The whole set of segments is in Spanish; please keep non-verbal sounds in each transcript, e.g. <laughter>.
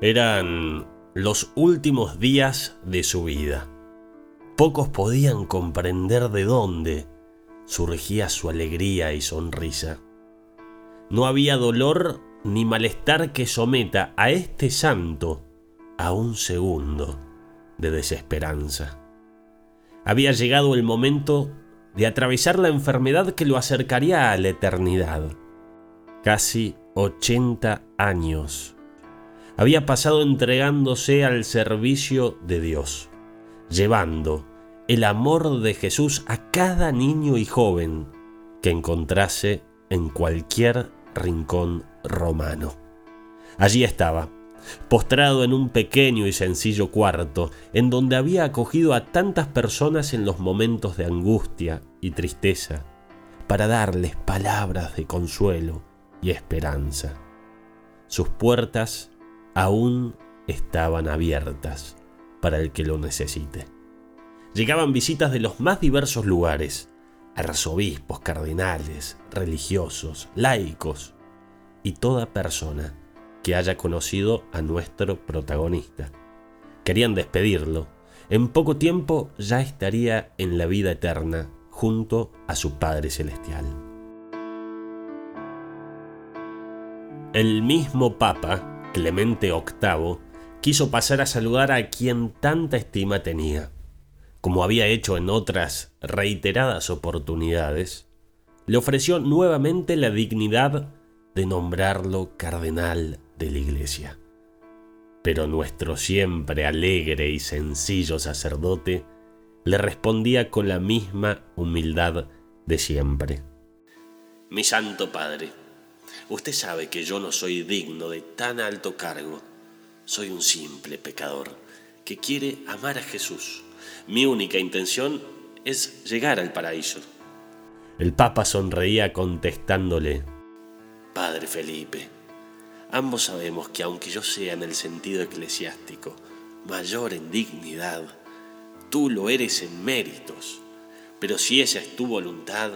Eran los últimos días de su vida. Pocos podían comprender de dónde surgía su alegría y sonrisa. No había dolor ni malestar que someta a este santo a un segundo de desesperanza. Había llegado el momento de atravesar la enfermedad que lo acercaría a la eternidad. Casi 80 años había pasado entregándose al servicio de Dios, llevando el amor de Jesús a cada niño y joven que encontrase en cualquier rincón romano. Allí estaba, postrado en un pequeño y sencillo cuarto, en donde había acogido a tantas personas en los momentos de angustia y tristeza, para darles palabras de consuelo y esperanza. Sus puertas aún estaban abiertas para el que lo necesite. Llegaban visitas de los más diversos lugares, arzobispos, cardenales, religiosos, laicos y toda persona que haya conocido a nuestro protagonista. Querían despedirlo. En poco tiempo ya estaría en la vida eterna junto a su Padre Celestial. El mismo Papa Clemente VIII quiso pasar a saludar a quien tanta estima tenía. Como había hecho en otras reiteradas oportunidades, le ofreció nuevamente la dignidad de nombrarlo cardenal de la iglesia. Pero nuestro siempre alegre y sencillo sacerdote le respondía con la misma humildad de siempre. Mi santo padre, Usted sabe que yo no soy digno de tan alto cargo. Soy un simple pecador que quiere amar a Jesús. Mi única intención es llegar al paraíso. El Papa sonreía contestándole, Padre Felipe, ambos sabemos que aunque yo sea en el sentido eclesiástico mayor en dignidad, tú lo eres en méritos. Pero si esa es tu voluntad,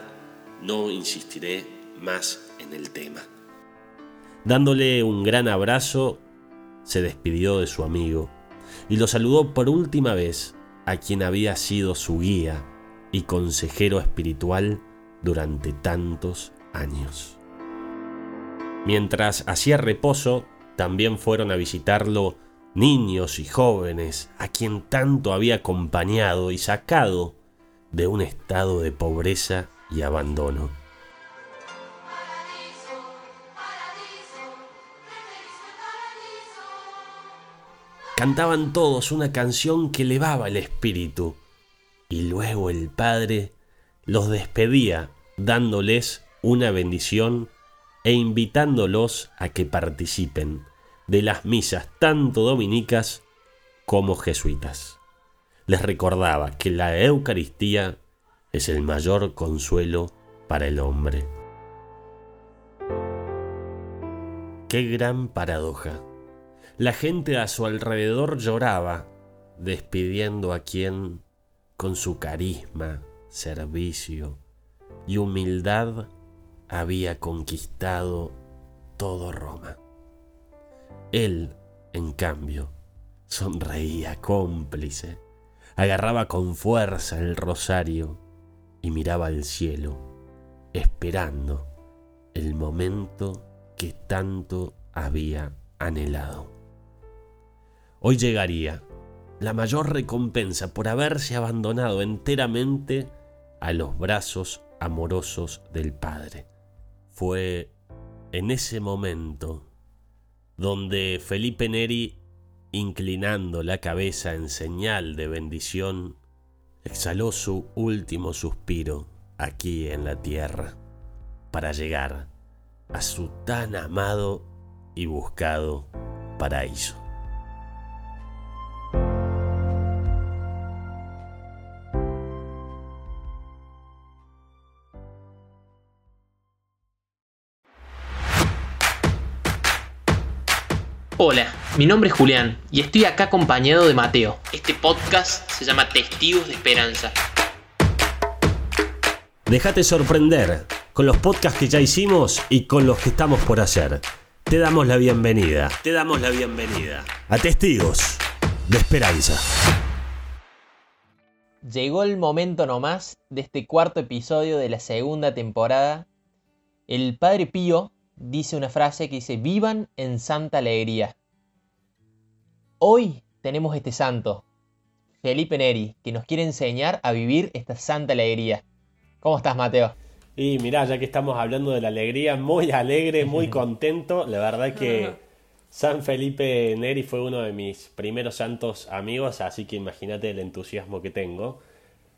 no insistiré más en el tema. Dándole un gran abrazo, se despidió de su amigo y lo saludó por última vez a quien había sido su guía y consejero espiritual durante tantos años. Mientras hacía reposo, también fueron a visitarlo niños y jóvenes a quien tanto había acompañado y sacado de un estado de pobreza y abandono. Cantaban todos una canción que elevaba el espíritu, y luego el Padre los despedía dándoles una bendición e invitándolos a que participen de las misas tanto dominicas como jesuitas. Les recordaba que la Eucaristía es el mayor consuelo para el hombre. Qué gran paradoja. La gente a su alrededor lloraba, despidiendo a quien, con su carisma, servicio y humildad, había conquistado todo Roma. Él, en cambio, sonreía cómplice, agarraba con fuerza el rosario y miraba al cielo, esperando el momento que tanto había anhelado. Hoy llegaría la mayor recompensa por haberse abandonado enteramente a los brazos amorosos del Padre. Fue en ese momento donde Felipe Neri, inclinando la cabeza en señal de bendición, exhaló su último suspiro aquí en la tierra para llegar a su tan amado y buscado paraíso. Mi nombre es Julián y estoy acá acompañado de Mateo. Este podcast se llama Testigos de Esperanza. Déjate sorprender con los podcasts que ya hicimos y con los que estamos por hacer. te damos la bienvenida. Te damos la bienvenida a Testigos de Esperanza. Llegó el momento nomás de este cuarto episodio de la segunda temporada. El Padre Pío dice una frase que dice, vivan en santa alegría. Hoy tenemos este santo, Felipe Neri, que nos quiere enseñar a vivir esta santa alegría. ¿Cómo estás, Mateo? Y mirá, ya que estamos hablando de la alegría, muy alegre, muy <laughs> contento. La verdad que San Felipe Neri fue uno de mis primeros santos amigos, así que imagínate el entusiasmo que tengo.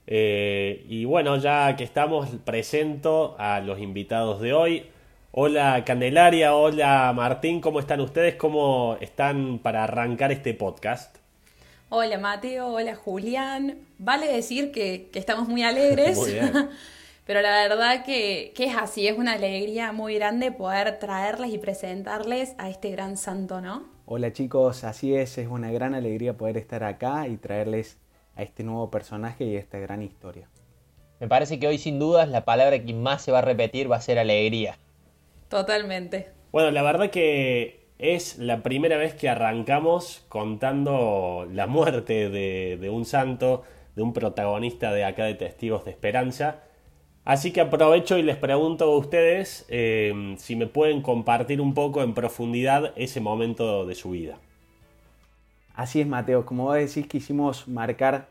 Eh, y bueno, ya que estamos, presento a los invitados de hoy. Hola Candelaria, hola Martín, ¿cómo están ustedes? ¿Cómo están para arrancar este podcast? Hola Mateo, hola Julián. Vale decir que, que estamos muy alegres. muy. <laughs> Pero la verdad que, es así, es una alegría muy grande poder traerles y presentarles a este gran santo, ¿no? Hola chicos, así es, es una gran alegría poder estar acá y traerles a este nuevo personaje y a esta gran historia. Me parece que hoy sin dudas la palabra que más se va a repetir va a ser alegría. Totalmente. Bueno, la verdad que es la primera vez que arrancamos contando la muerte de, de un santo, de un protagonista de acá de Testigos de Esperanza. Así que aprovecho y les pregunto a ustedes em, si me pueden compartir un poco en profundidad ese momento de su vida. Así es, Mateo. Como vos decís, quisimos marcar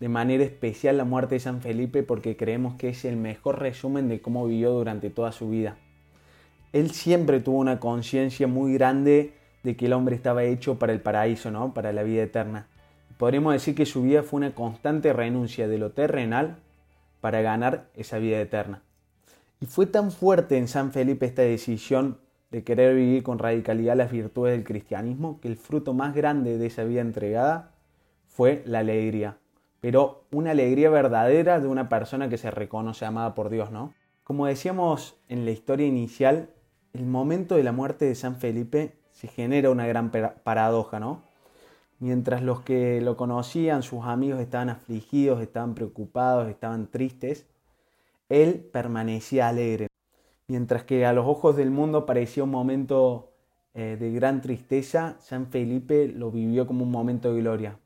de manera especial la muerte de San Felipe porque creemos que es el mejor resumen de cómo vivió durante toda su vida. Él siempre tuvo una conciencia muy grande de que el hombre estaba hecho para el paraíso, ¿no? Para la vida eterna. Podríamos decir que su vida fue una constante renuncia de lo terrenal para ganar esa vida eterna. Y fue tan fuerte en San Felipe esta decisión de querer vivir con radicalidad las virtudes del cristianismo que el fruto más grande de esa vida entregada fue la alegría. Pero una alegría verdadera de una persona que se reconoce amada por Dios, ¿no? Como decíamos en la historia inicial, el momento de la muerte de San Felipe se genera una gran paradoja, ¿no? Mientras los que lo conocían, sus amigos estaban afligidos, estaban preocupados, estaban tristes, él permanecía alegre. Mientras que a los ojos del mundo parecía un momento eh, de gran tristeza, San Felipe lo vivió como un momento de gloria.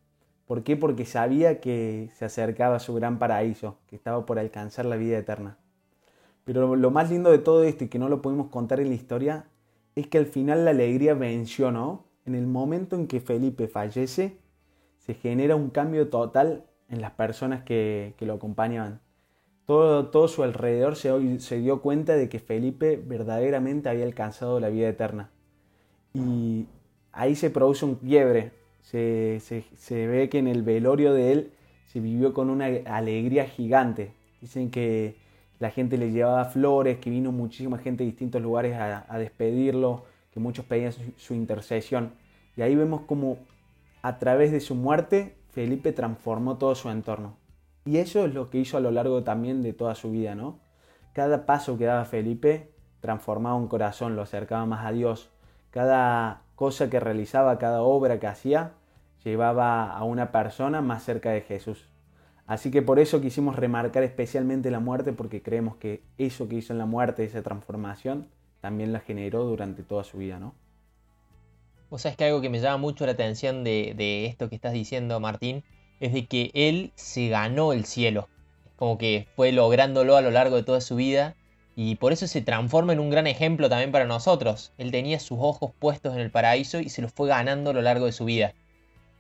¿Por qué? Porque sabía que se acercaba a su gran paraíso, que estaba por alcanzar la vida eterna. Pero lo más lindo de todo esto y que no lo pudimos contar en la historia es que al final la alegría venció, ¿no? en el momento en que Felipe fallece, se genera un cambio total en las personas que, lo acompañaban. Todo, todo, su alrededor se, se dio cuenta de que Felipe verdaderamente había alcanzado la vida eterna. Y ahí se produce un quiebre. Se, se, ve que en el velorio de él se vivió con una alegría gigante. Dicen que la gente le llevaba flores, que vino muchísima gente de distintos lugares a, despedirlo que muchos pedían su, intercesión. Y ahí vemos como a través de su muerte Felipe transformó todo su entorno. Y eso es lo que hizo a lo largo también de toda su vida, ¿no? Cada paso que daba Felipe transformaba un corazón, lo acercaba más a Dios. Cada cosa que realizaba, cada obra que hacía, llevaba a una persona más cerca de Jesús. Así que por eso quisimos remarcar especialmente la muerte, porque creemos que eso que hizo en la muerte, esa transformación, también la generó durante toda su vida, ¿no? Vos sabés que algo que me llama mucho la atención de, esto que estás diciendo, Martín, es de que él se ganó el cielo. Como que fue lográndolo a lo largo de toda su vida y por eso se transforma en un gran ejemplo también para nosotros. Él tenía sus ojos puestos en el paraíso y se los fue ganando a lo largo de su vida.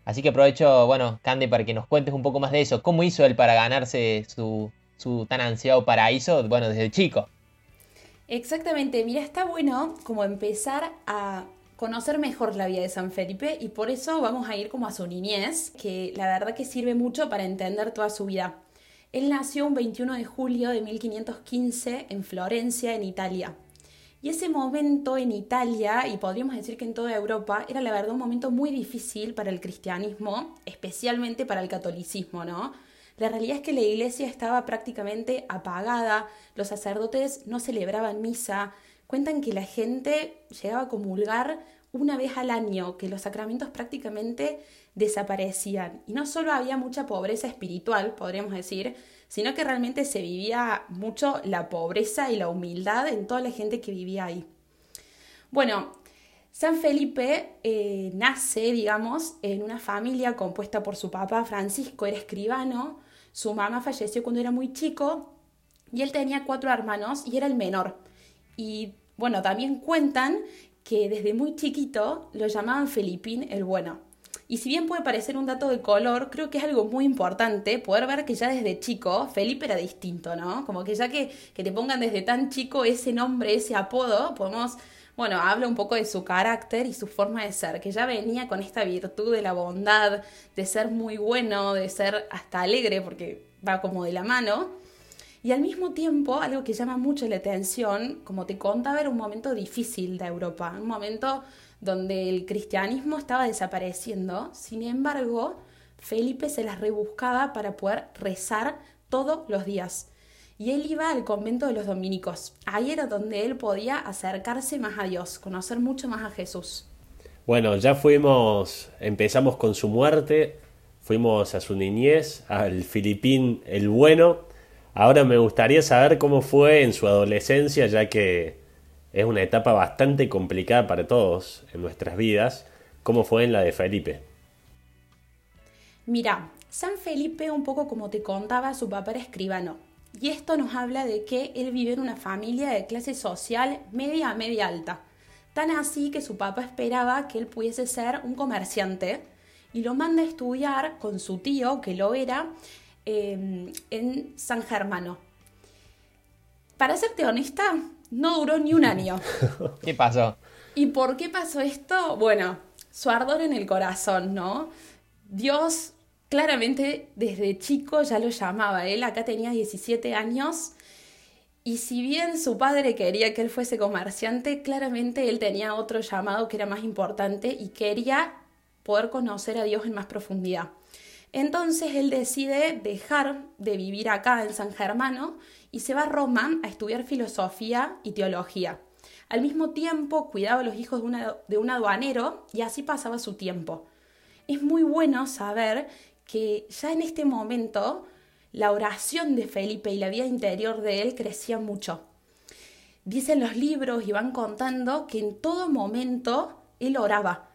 Así que aprovecho, bueno, Cande, para que nos cuentes un poco más de eso. ¿Cómo hizo él para ganarse su, su tan ansiado paraíso, bueno, desde chico? Exactamente, mira, está bueno como empezar a conocer mejor la vida de San Felipe y por eso vamos a ir como a su niñez, que la verdad que sirve mucho para entender toda su vida. Él nació un 21 de julio de 1515 en Florencia, en Italia. Y ese momento en Italia, y podríamos decir que en toda Europa, era la verdad un momento muy difícil para el cristianismo, especialmente para el catolicismo, ¿no? La realidad es que la iglesia estaba prácticamente apagada, los sacerdotes no celebraban misa, cuentan que la gente llegaba a comulgar una vez al año, que los sacramentos prácticamente desaparecían. Y no solo había mucha pobreza espiritual, podríamos decir, sino que realmente se vivía mucho la pobreza y la humildad en toda la gente que vivía ahí. Bueno, San Felipe eh, nace, digamos, en una familia compuesta por su papá Francisco, era escribano, su mamá falleció cuando era muy chico y él tenía cuatro hermanos y era el menor. Y bueno, también cuentan que desde muy chiquito lo llamaban Felipín el Bueno. Y si bien puede parecer un dato de color, creo que es algo muy importante poder ver que ya desde chico Felipe era distinto, ¿no? Como que ya que, que te pongan desde tan chico ese nombre, ese apodo, podemos bueno, habla un poco de su carácter y su forma de ser, que ya venía con esta virtud de la bondad, de ser muy bueno, de ser hasta alegre, porque va como de la mano. Y al mismo tiempo, algo que llama mucho la atención, como te contaba, era un momento difícil de Europa, un momento donde el cristianismo estaba desapareciendo. Sin embargo, Felipe se las rebuscaba para poder rezar todos los días y él iba al convento de los dominicos. Ahí era donde él podía acercarse más a Dios, conocer mucho más a Jesús. Bueno, ya fuimos, empezamos con su muerte, fuimos a su niñez, al Filipín el bueno. Ahora me gustaría saber cómo fue en su adolescencia, ya que es una etapa bastante complicada para todos en nuestras vidas. ¿Cómo fue en la de Felipe? Mira, San Felipe, un poco como te contaba, su papá era escribano y esto nos habla de que él vive en una familia de clase social media a media alta. Tan así que su papá esperaba que él pudiese ser un comerciante y lo manda a estudiar con su tío, que lo era, em, en San Germano. Para serte honesta, no duró ni un año. <laughs> ¿Qué pasó? ¿Y por qué pasó esto? Bueno, su ardor en el corazón, ¿no? Dios claramente desde chico ya lo llamaba. Él acá tenía 17 años y si bien su padre quería que él fuese comerciante, claramente él tenía otro llamado que era más importante y quería poder conocer a Dios en más profundidad. Entonces él decide dejar de vivir acá en San Germano y se va a Roma a estudiar filosofía y teología. Al mismo tiempo cuidaba a los hijos de, un aduanero y así pasaba su tiempo. Es muy bueno saber que ya en este momento la oración de Felipe y la vida interior de él crecía mucho. Dicen los libros y van contando que en todo momento él oraba.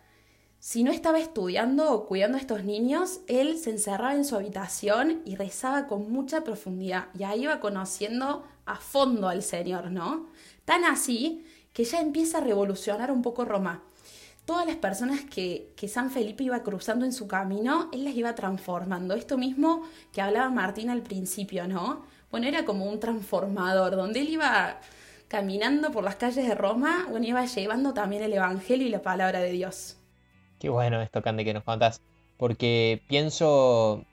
Si no estaba estudiando o cuidando a estos niños, él se encerraba en su habitación y rezaba con mucha profundidad. Y ahí iba conociendo a fondo al Señor, ¿no? Tan así que ya empieza a revolucionar un poco Roma todas las personas que, San Felipe iba cruzando en su camino, él las iba transformando. Esto mismo que hablaba Martín al principio, ¿no? Bueno, era como un transformador, donde él iba caminando por las calles de Roma, bueno, iba llevando también el Evangelio y la palabra de Dios. Qué bueno esto, Cande, que nos contás, porque pienso,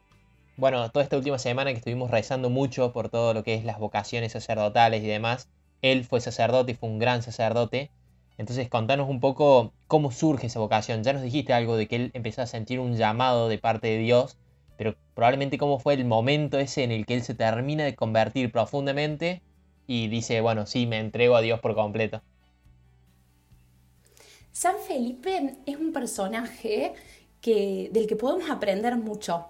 bueno, toda esta última semana que estuvimos rezando mucho por todo lo que es las vocaciones sacerdotales y demás, él fue sacerdote y fue un gran sacerdote, entonces, contanos un poco cómo surge esa vocación. Ya nos dijiste algo de que él empezó a sentir un llamado de parte de Dios, pero probablemente cómo fue el momento ese en el que él se termina de convertir profundamente y dice, bueno, sí, me entrego a Dios por completo. San Felipe es un personaje que, del que podemos aprender mucho.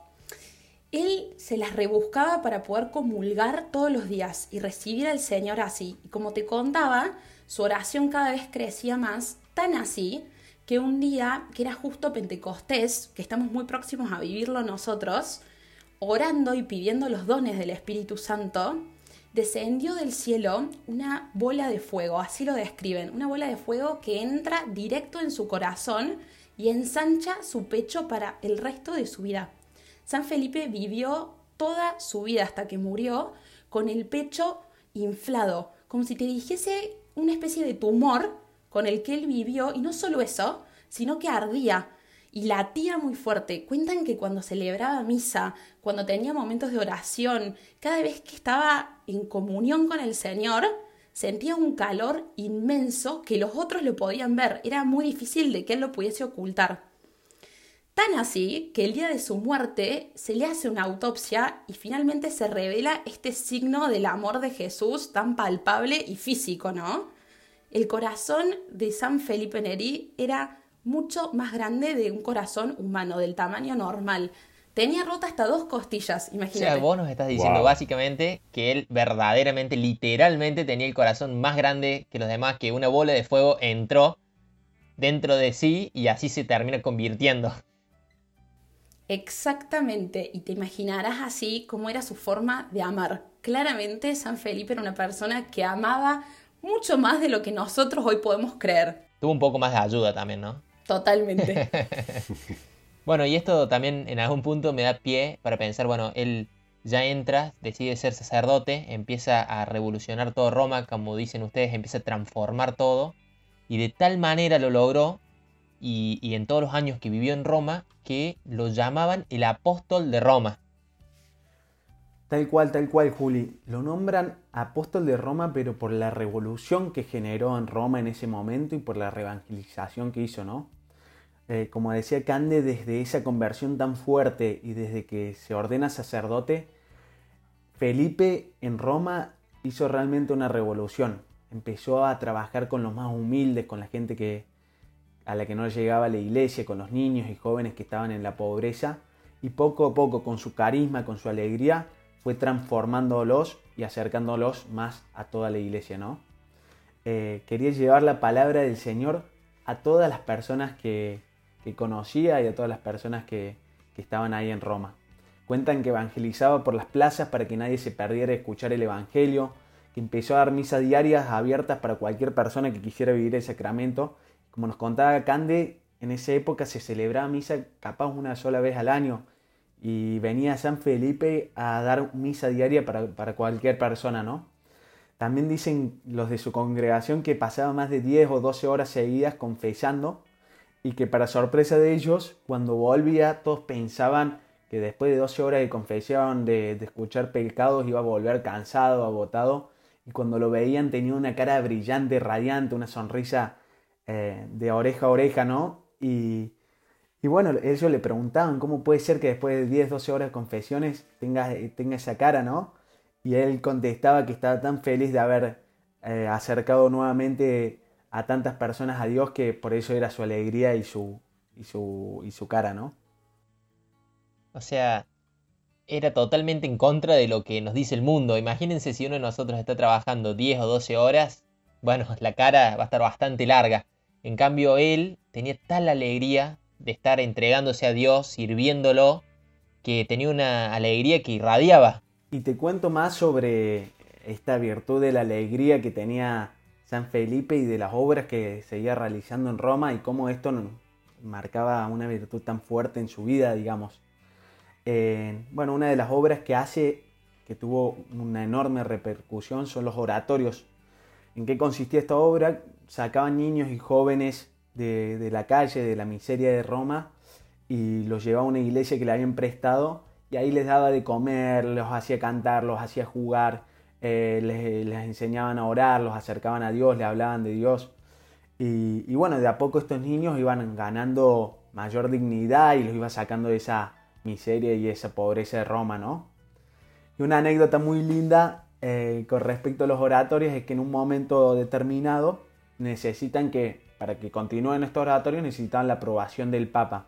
Él se las rebuscaba para poder comulgar todos los días y recibir al Señor así. Y como te contaba, su oración cada vez crecía más, tan así que un día, que era justo Pentecostés, que estamos muy próximos a vivirlo nosotros, orando y pidiendo los dones del Espíritu Santo, descendió del cielo una bola de fuego, así lo describen, una bola de fuego que entra directo en su corazón y ensancha su pecho para el resto de su vida. San Felipe vivió toda su vida hasta que murió con el pecho inflado, como si te dijese una especie de tumor con el que él vivió, y no solo eso, sino que ardía y latía muy fuerte. Cuentan que cuando celebraba misa, cuando tenía momentos de oración, cada vez que estaba en comunión con el Señor, sentía un calor inmenso que los otros lo podían ver. Era muy difícil de que él lo pudiese ocultar. Tan así que el día de su muerte se le hace una autopsia y finalmente se revela este signo del amor de Jesús tan palpable y físico, ¿no? El corazón de San Felipe Neri era mucho más grande de un corazón humano, del tamaño normal. Tenía rota hasta dos costillas, imagínate. O sea, vos nos estás diciendo básicamente que él verdaderamente, literalmente tenía el corazón más grande que los demás, que una bola de fuego entró dentro de sí y así se termina convirtiendo. Exactamente, y te imaginarás así cómo era su forma de amar. Claramente San Felipe era una persona que amaba mucho más de lo que nosotros hoy podemos creer. Tuvo un poco más de ayuda también, ¿no? Totalmente. <laughs> bueno, y esto también en algún punto me da pie para pensar, bueno, él ya entra, decide ser sacerdote, empieza a revolucionar todo Roma, como dicen ustedes, empieza a transformar todo, y de tal manera lo logró y, en todos los años que vivió en Roma que lo llamaban el apóstol de Roma. Tal cual, tal cual, Juli. Lo nombran apóstol de Roma, pero por la revolución que generó en Roma en ese momento y por la revangelización que hizo, ¿no? Eh, como decía Cande, desde esa conversión tan fuerte y desde que se ordena sacerdote, Felipe en Roma hizo realmente una revolución. Empezó a trabajar con los más humildes, con la gente que, a la que no llegaba la iglesia, con los niños y jóvenes que estaban en la pobreza, y poco a poco, con su carisma, con su alegría, fue transformándolos y acercándolos más a toda la iglesia, ¿no? Eh, quería llevar la palabra del Señor a todas las personas que, conocía y a todas las personas que, que estaban ahí en Roma. Cuentan que evangelizaba por las plazas para que nadie se perdiera escuchar el Evangelio, que empezó a dar misas diarias abiertas para cualquier persona que quisiera vivir el sacramento como nos contaba Cande, en esa época se celebraba misa capaz una sola vez al año y venía San Felipe a dar misa diaria para, cualquier persona, ¿no? También dicen los de su congregación que pasaba más de 10 o 12 horas seguidas confesando y que para sorpresa de ellos, cuando volvía todos pensaban que después de 12 horas de confesión, de, escuchar pecados, iba a volver cansado, agotado, y cuando lo veían tenía una cara brillante, radiante, una sonrisa eh, de oreja a oreja, ¿no? Y, bueno, ellos le preguntaban cómo puede ser que después de 10, 12 horas de confesiones tenga, tenga esa cara, ¿no? Y él contestaba que estaba tan feliz de haber eh, acercado nuevamente a tantas personas a Dios que por eso era su alegría y su, y su, y su cara, ¿no? O sea, era totalmente en contra de lo que nos dice el mundo. Imagínense si uno de nosotros está trabajando 10 o 12 horas, bueno, <laughs> la cara va a estar bastante larga. En cambio, él tenía tal alegría de estar entregándose a Dios, sirviéndolo, que tenía una alegría que irradiaba. Y te cuento más sobre esta virtud de la alegría que tenía San Felipe y de las obras que seguía realizando en Roma y cómo esto marcaba una virtud tan fuerte en su vida, digamos. Eh, bueno, una de las obras que hace, que tuvo una enorme repercusión, son los oratorios. ¿En qué consistía esta obra? sacaban niños y jóvenes de, la calle, de la miseria de Roma, y los llevaba a una iglesia que le habían prestado, y ahí les daba de comer, los hacía cantar, los hacía jugar, eh, les, enseñaban a orar, los acercaban a Dios, le hablaban de Dios. Y, bueno, de a poco estos niños iban ganando mayor dignidad y los iba sacando de esa miseria y esa pobreza de Roma, ¿no? Y una anécdota muy linda eh, con respecto a los oratorios es que en un momento determinado necesitan que, para que continúen estos oratorios, necesitaban la aprobación del Papa.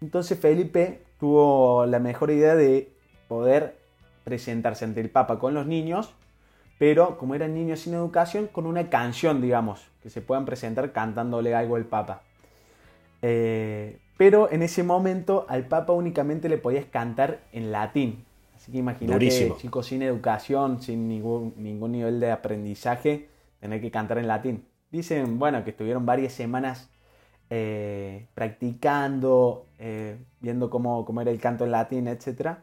Entonces Felipe tuvo la mejor idea de poder presentarse ante el Papa con los niños, pero como eran niños sin educación, con una canción, digamos, que se puedan presentar cantándole algo al Papa. Eh, pero en ese momento al Papa únicamente le podías cantar en latín. Así que imagínate, chicos sin educación, sin ningún, ningún nivel de aprendizaje, tener que cantar en latín. Dicen, bueno, que estuvieron varias semanas eh, practicando, eh, viendo cómo, cómo, era el canto en latín, etc.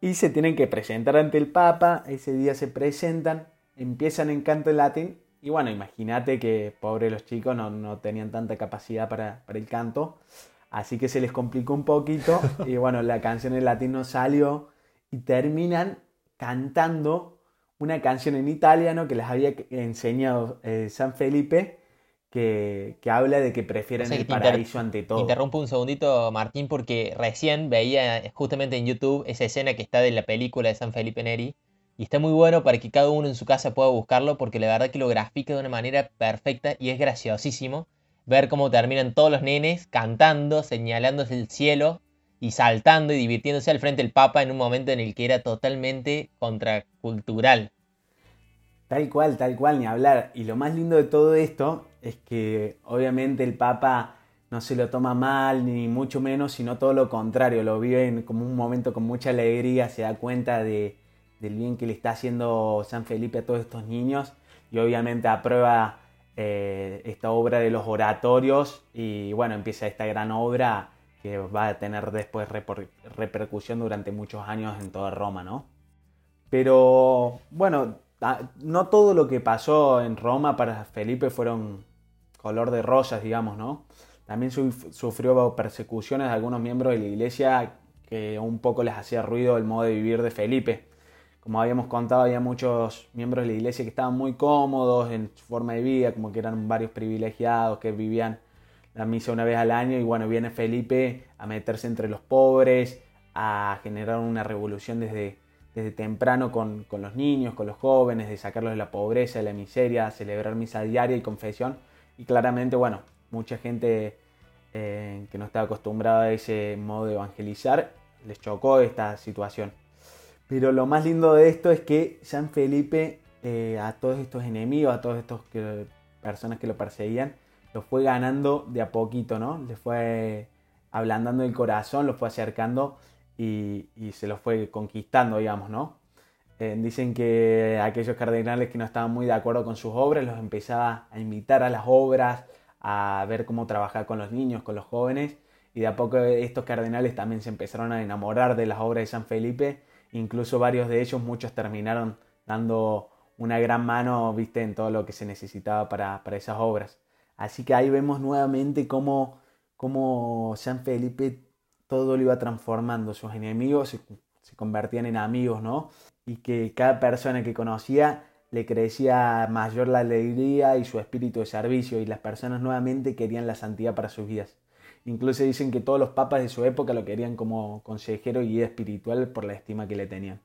Y se tienen que presentar ante el Papa, ese día se presentan, empiezan en canto en latín, y bueno, imagínate que pobres los chicos no, tenían tanta capacidad para, para, el canto, así que se les complicó un poquito, <laughs> y bueno, la canción en latín no salió, y terminan cantando una canción en italiano que les había enseñado eh, San Felipe, que, habla de que prefieren el paraíso ante todo. Interrumpo un segundito, Martín, porque recién veía justamente en YouTube esa escena que está de la película de San Felipe Neri. Y está muy bueno para que cada uno en su casa pueda buscarlo, porque la verdad que lo grafica de una manera perfecta y es graciosísimo ver cómo terminan todos los nenes cantando, señalándose el cielo y saltando y divirtiéndose al frente del Papa en un momento en el que era totalmente contracultural. Tal cual, tal cual, ni hablar. Y lo más lindo de todo esto es que obviamente el Papa no se lo toma mal, ni mucho menos, sino todo lo contrario, lo vive como un momento con mucha alegría, se da cuenta de, del bien que le está haciendo San Felipe a todos estos niños y obviamente aprueba eh, esta obra de los oratorios y bueno, empieza esta gran obra que va a tener después repercusión durante muchos años en toda Roma, ¿no? Pero bueno, no todo lo que pasó en Roma para Felipe fueron color de rosas, digamos, ¿no? También sufrió persecuciones de algunos miembros de la iglesia que un poco les hacía ruido el modo de vivir de Felipe. Como habíamos contado, había muchos miembros de la iglesia que estaban muy cómodos en su forma de vida, como que eran varios privilegiados que vivían la misa una vez al año y bueno, viene Felipe a meterse entre los pobres, a generar una revolución desde, desde temprano con, con los niños, con los jóvenes, de sacarlos de la pobreza, de la miseria, celebrar misa diaria y confesión. Y claramente, bueno, mucha gente eh, que no estaba acostumbrada a ese modo de evangelizar les chocó esta situación. Pero lo más lindo de esto es que San Felipe eh, a todos estos enemigos, a todas estas personas que lo perseguían, lo fue ganando de a poquito, ¿no? Le fue ablandando el corazón, lo fue acercando y, se lo fue conquistando, digamos, ¿no? Eh, dicen que aquellos cardenales que no estaban muy de acuerdo con sus obras los empezaba a invitar a las obras, a ver cómo trabajar con los niños, con los jóvenes, y de a poco estos cardenales también se empezaron a enamorar de las obras de San Felipe Incluso varios de ellos, muchos terminaron dando una gran mano, viste, en todo lo que se necesitaba para, esas obras. Así que ahí vemos nuevamente cómo, cómo San Felipe todo lo iba transformando. Sus enemigos se, se, convertían en amigos, ¿no? Y que cada persona que conocía le crecía mayor la alegría y su espíritu de servicio y las personas nuevamente querían la santidad para sus vidas. Incluso dicen que todos los papas de su época lo querían como consejero y guía espiritual por la estima que le tenían.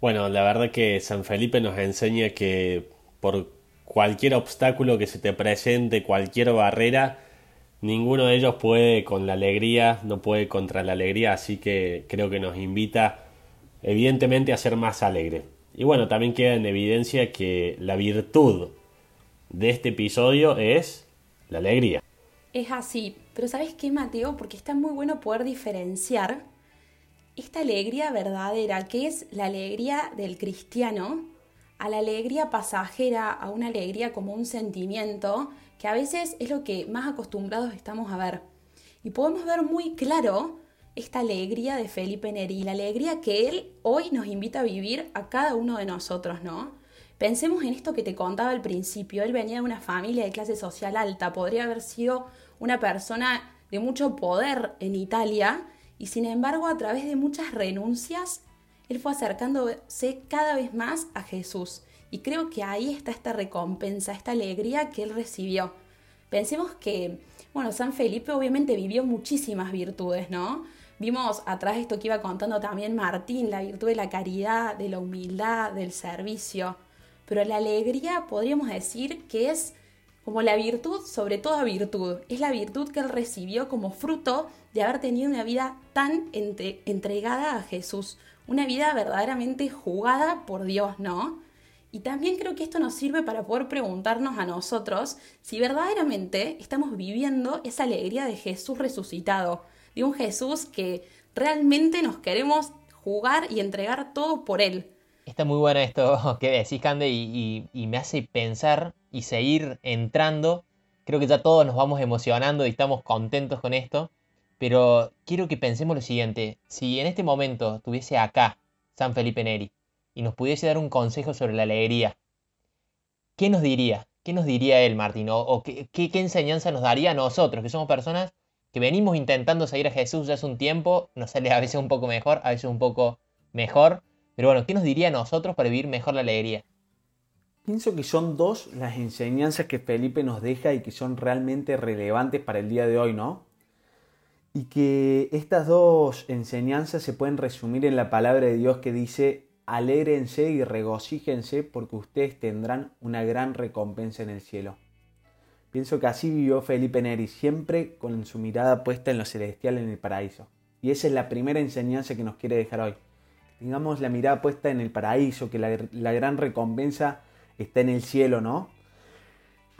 Bueno, la verdad que San Felipe nos enseña que por cualquier obstáculo que se te presente, cualquier barrera, ninguno de ellos puede con la alegría, no puede contra la alegría, así que creo que nos invita evidentemente a ser más alegre. Y bueno, también queda en evidencia que la virtud de este episodio es la alegría. Es así, pero ¿sabes qué, Mateo? Porque está muy bueno poder diferenciar esta alegría verdadera, que es la alegría del cristiano, a la alegría pasajera, a una alegría como un sentimiento, que a veces es lo que más acostumbrados estamos a ver. Y podemos ver muy claro esta alegría de Felipe Neri, la alegría que él hoy nos invita a vivir a cada uno de nosotros, ¿no? Pensemos en esto que te contaba al principio, él venía de una familia de clase social alta, podría haber sido una persona de mucho poder en Italia y sin embargo a través de muchas renuncias, él fue acercándose cada vez más a Jesús. Y creo que ahí está esta recompensa, esta alegría que él recibió. Pensemos que, bueno, San Felipe obviamente vivió muchísimas virtudes, ¿no? Vimos atrás esto que iba contando también Martín, la virtud de la caridad, de la humildad, del servicio. Pero la alegría podríamos decir que es como la virtud sobre toda virtud. Es la virtud que él recibió como fruto de haber tenido una vida tan entregada a Jesús, una vida verdaderamente jugada por Dios, ¿no? Y también creo que esto nos sirve para poder preguntarnos a nosotros si verdaderamente estamos viviendo esa alegría de Jesús resucitado, de un Jesús que realmente nos queremos jugar y entregar todo por Él. Está muy bueno esto <laughs> que decís, Cande, y, me hace pensar y seguir entrando. Creo que ya todos nos vamos emocionando y estamos contentos con esto. Pero quiero que pensemos lo siguiente. Si en este momento estuviese acá San Felipe Neri y nos pudiese dar un consejo sobre la alegría, ¿qué nos diría? ¿Qué nos diría él, Martín? ¿O, qué, qué, enseñanza nos daría a nosotros, que somos personas que venimos intentando seguir a Jesús ya hace un tiempo? Nos sale a veces un poco mejor, a veces un poco mejor. Pero bueno, ¿qué nos diría a nosotros para vivir mejor la alegría? Pienso que son dos las enseñanzas que Felipe nos deja y que son realmente relevantes para el día de hoy, ¿no? Y que estas dos enseñanzas se pueden resumir en la palabra de Dios que dice, alégrense y regocíjense porque ustedes tendrán una gran recompensa en el cielo. Pienso que así vivió Felipe Neri, siempre con su mirada puesta en lo celestial en el paraíso. Y esa es la primera enseñanza que nos quiere dejar hoy. Tengamos la mirada puesta en el paraíso, que la, gran recompensa está en el cielo, ¿no?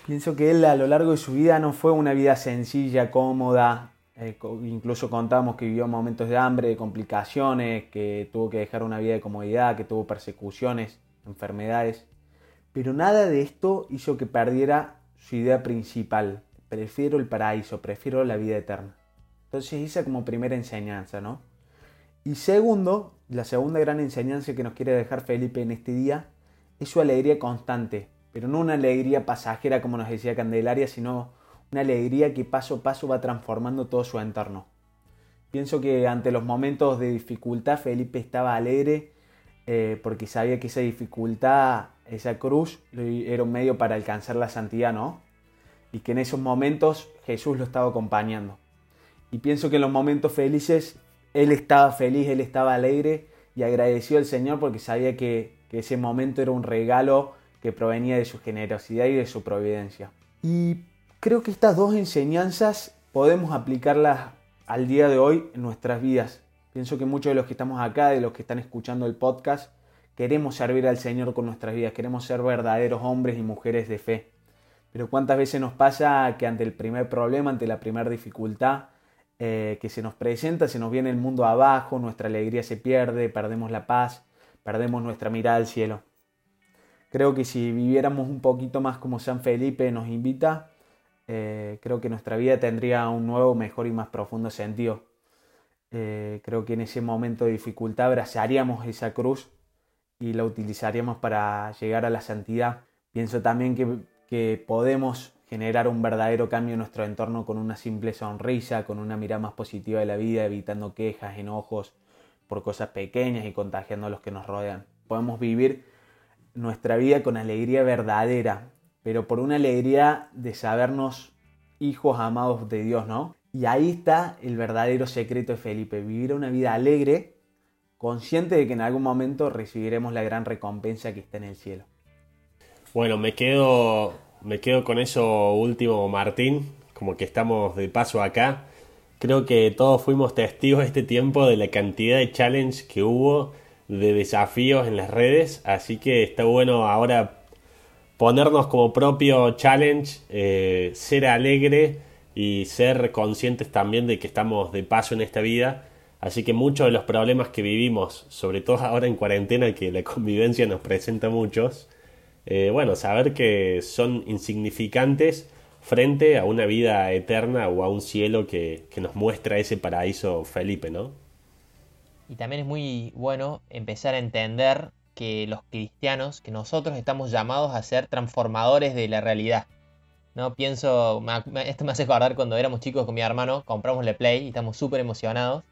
Pienso que él a lo largo de su vida no fue una vida sencilla, cómoda, eh, incluso contamos que vivió momentos de hambre, de complicaciones, que tuvo que dejar una vida de comodidad, que tuvo persecuciones, enfermedades. Pero nada de esto hizo que perdiera su idea principal. Prefiero el paraíso, prefiero la vida eterna. Entonces esa como primera enseñanza, ¿no? Y segundo, la segunda gran enseñanza que nos quiere dejar Felipe en este día es su alegría constante, pero no una alegría pasajera como nos decía Candelaria, sino una alegría que paso a paso va transformando todo su entorno. Pienso que ante los momentos de dificultad Felipe estaba alegre eh, porque sabía que esa dificultad, esa cruz, era un medio para alcanzar la santidad, ¿no? Y que en esos momentos Jesús lo estaba acompañando. Y pienso que en los momentos felices él estaba feliz, él estaba alegre y agradeció al Señor porque sabía que, ese momento era un regalo que provenía de su generosidad y de su providencia. Y Creo que estas dos enseñanzas podemos aplicarlas al día de hoy en nuestras vidas. Pienso que muchos de los que estamos acá, de los que están escuchando el podcast, queremos servir al Señor con nuestras vidas, queremos ser verdaderos hombres y mujeres de fe. Pero cuántas veces nos pasa que ante el primer problema, ante la primera dificultad eh, que se nos presenta, se nos viene el mundo abajo, nuestra alegría se pierde, perdemos la paz, perdemos nuestra mirada al cielo. Creo que si viviéramos un poquito más como San Felipe nos invita, eh, creo que nuestra vida tendría un nuevo, mejor y más profundo sentido. Eh, creo que en ese momento de dificultad abrazaríamos esa cruz y la utilizaríamos para llegar a la santidad. Pienso también que, que podemos generar un verdadero cambio en nuestro entorno con una simple sonrisa, con una mirada más positiva de la vida, evitando quejas, enojos por cosas pequeñas y contagiando a los que nos rodean. Podemos vivir nuestra vida con alegría verdadera, pero por una alegría de sabernos hijos amados de Dios, ¿no? Y ahí está el verdadero secreto de Felipe, vivir una vida alegre, consciente de que en algún momento recibiremos la gran recompensa que está en el cielo. Bueno, me quedo, me quedo con eso último, Martín, como que estamos de paso acá. Creo que todos fuimos testigos este tiempo de la cantidad de challenge que hubo, de desafíos en las redes, así que está bueno ahora ponernos como propio challenge, eh, ser alegre y ser conscientes también de que estamos de paso en esta vida. Así que muchos de los problemas que vivimos, sobre todo ahora en cuarentena, que la <laughs> convivencia nos presenta muchos, eh, bueno, saber que son insignificantes frente a una vida eterna o a un cielo que, que nos muestra ese paraíso Felipe, ¿no? Y también es muy bueno empezar a entender que los cristianos, que nosotros estamos llamados a ser transformadores de la realidad. ¿no? Pienso, esto me hace acordar cuando éramos chicos con mi hermano, compramos la Play y estamos súper emocionados,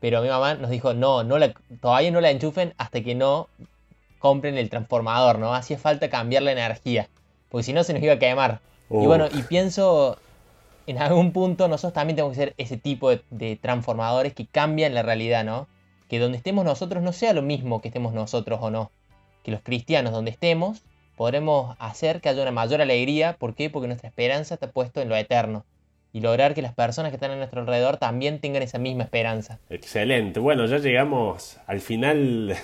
pero mi mamá nos dijo, no, no la, todavía no la enchufen hasta que no compren el transformador, ¿no? Hacía falta cambiar la energía, porque si no se nos iba a quemar. Y bueno, y pienso, en algún punto nosotros también tenemos que ser ese tipo de, de transformadores que cambian la realidad, ¿no? que donde estemos nosotros no sea lo mismo que estemos nosotros o no. Que los cristianos donde estemos podremos hacer que haya una mayor alegría. ¿Por qué? Porque nuestra esperanza está puesta en lo eterno. Y lograr que las personas que están a nuestro alrededor también tengan esa misma esperanza. Excelente. Bueno, ya llegamos al final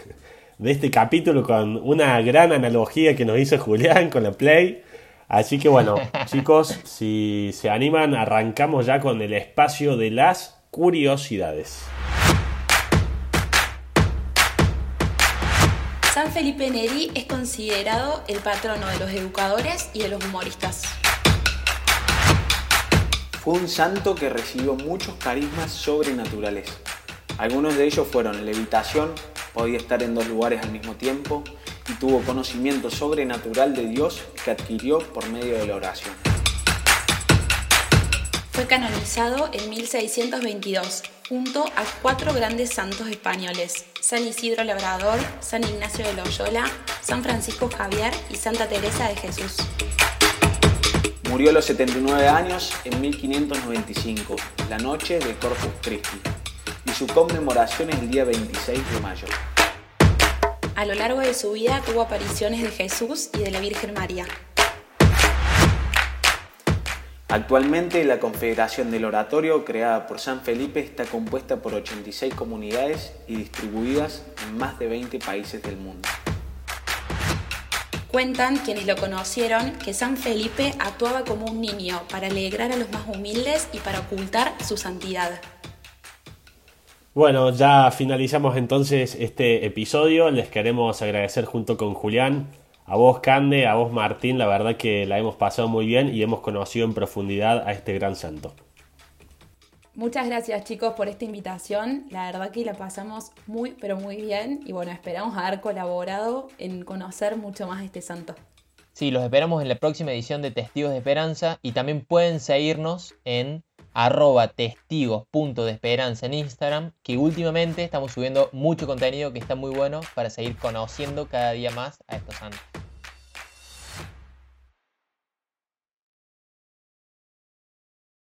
de este capítulo con una gran analogía que nos hizo Julián con la Play. Así que bueno, <laughs> chicos, si se animan, arrancamos ya con el espacio de las curiosidades. San Felipe Neri es considerado el patrono de los educadores y de los humoristas. Fue un santo que recibió muchos carismas sobrenaturales. Algunos de ellos fueron levitación, podía estar en dos lugares al mismo tiempo y tuvo conocimiento sobrenatural de Dios que adquirió por medio de la oración. Fue canonizado en 1622 junto a cuatro grandes santos españoles, San Isidro Labrador, San Ignacio de Loyola, San Francisco Javier y Santa Teresa de Jesús. Murió a los 79 años en 1595, la noche de Corpus Christi, y su conmemoración es el día 26 de mayo. A lo largo de su vida tuvo apariciones de Jesús y de la Virgen María. Actualmente la Confederación del Oratorio, creada por San Felipe, está compuesta por 86 comunidades y distribuidas en más de 20 países del mundo. Cuentan quienes lo conocieron que San Felipe actuaba como un niño para alegrar a los más humildes y para ocultar su santidad. Bueno, ya finalizamos entonces este episodio. Les queremos agradecer junto con Julián, a vos Cande, a vos Martín. La verdad que la hemos pasado muy bien y hemos conocido en profundidad a este gran santo. Muchas gracias chicos por esta invitación. La verdad que la pasamos muy, pero muy bien. Y bueno, esperamos haber colaborado en conocer mucho más este santo. Sí, los esperamos en la próxima edición de Testigos de Esperanza y también pueden seguirnos en arroba testigos.desperanza en Instagram, que últimamente estamos subiendo mucho contenido que está muy bueno para seguir conociendo cada día más a estos santos.